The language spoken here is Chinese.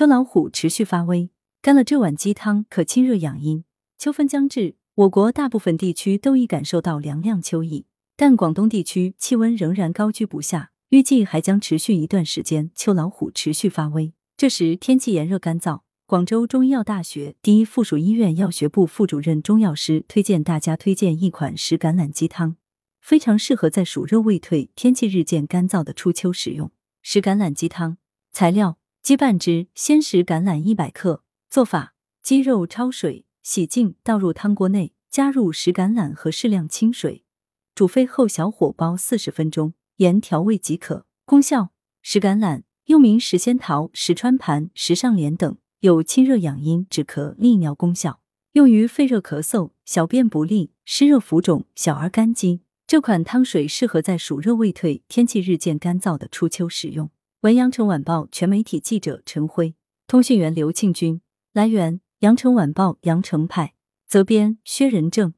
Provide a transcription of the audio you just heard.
秋老虎持续发威，干了这碗鸡汤可清热养阴。秋分将至，我国大部分地区都已感受到凉凉秋意，但广东地区气温仍然高居不下，预计还将持续一段时间。秋老虎持续发威，这时天气炎热干燥。广州中医药大学第一附属医院药学部副主任中药师推荐大家推荐一款石橄榄鸡汤，非常适合在暑热未退、天气日渐干燥的初秋食用。石橄榄鸡汤材料：鸡半只，鲜食橄榄一百克。做法：鸡肉焯水，洗净，倒入汤锅内，加入石橄榄和适量清水，煮沸后小火煲四十分钟，盐调味即可。功效：石橄榄又名石仙桃、石川盘、石上莲等。有清热养阴、止咳利尿功效，用于肺热咳嗽、小便不利、湿热浮肿、小儿干积。这款汤水适合在暑热未退、天气日渐干燥的初秋食用。文阳城晚报全媒体记者陈辉，通讯员刘庆军。来源：阳城晚报阳城派，责编：薛仁正。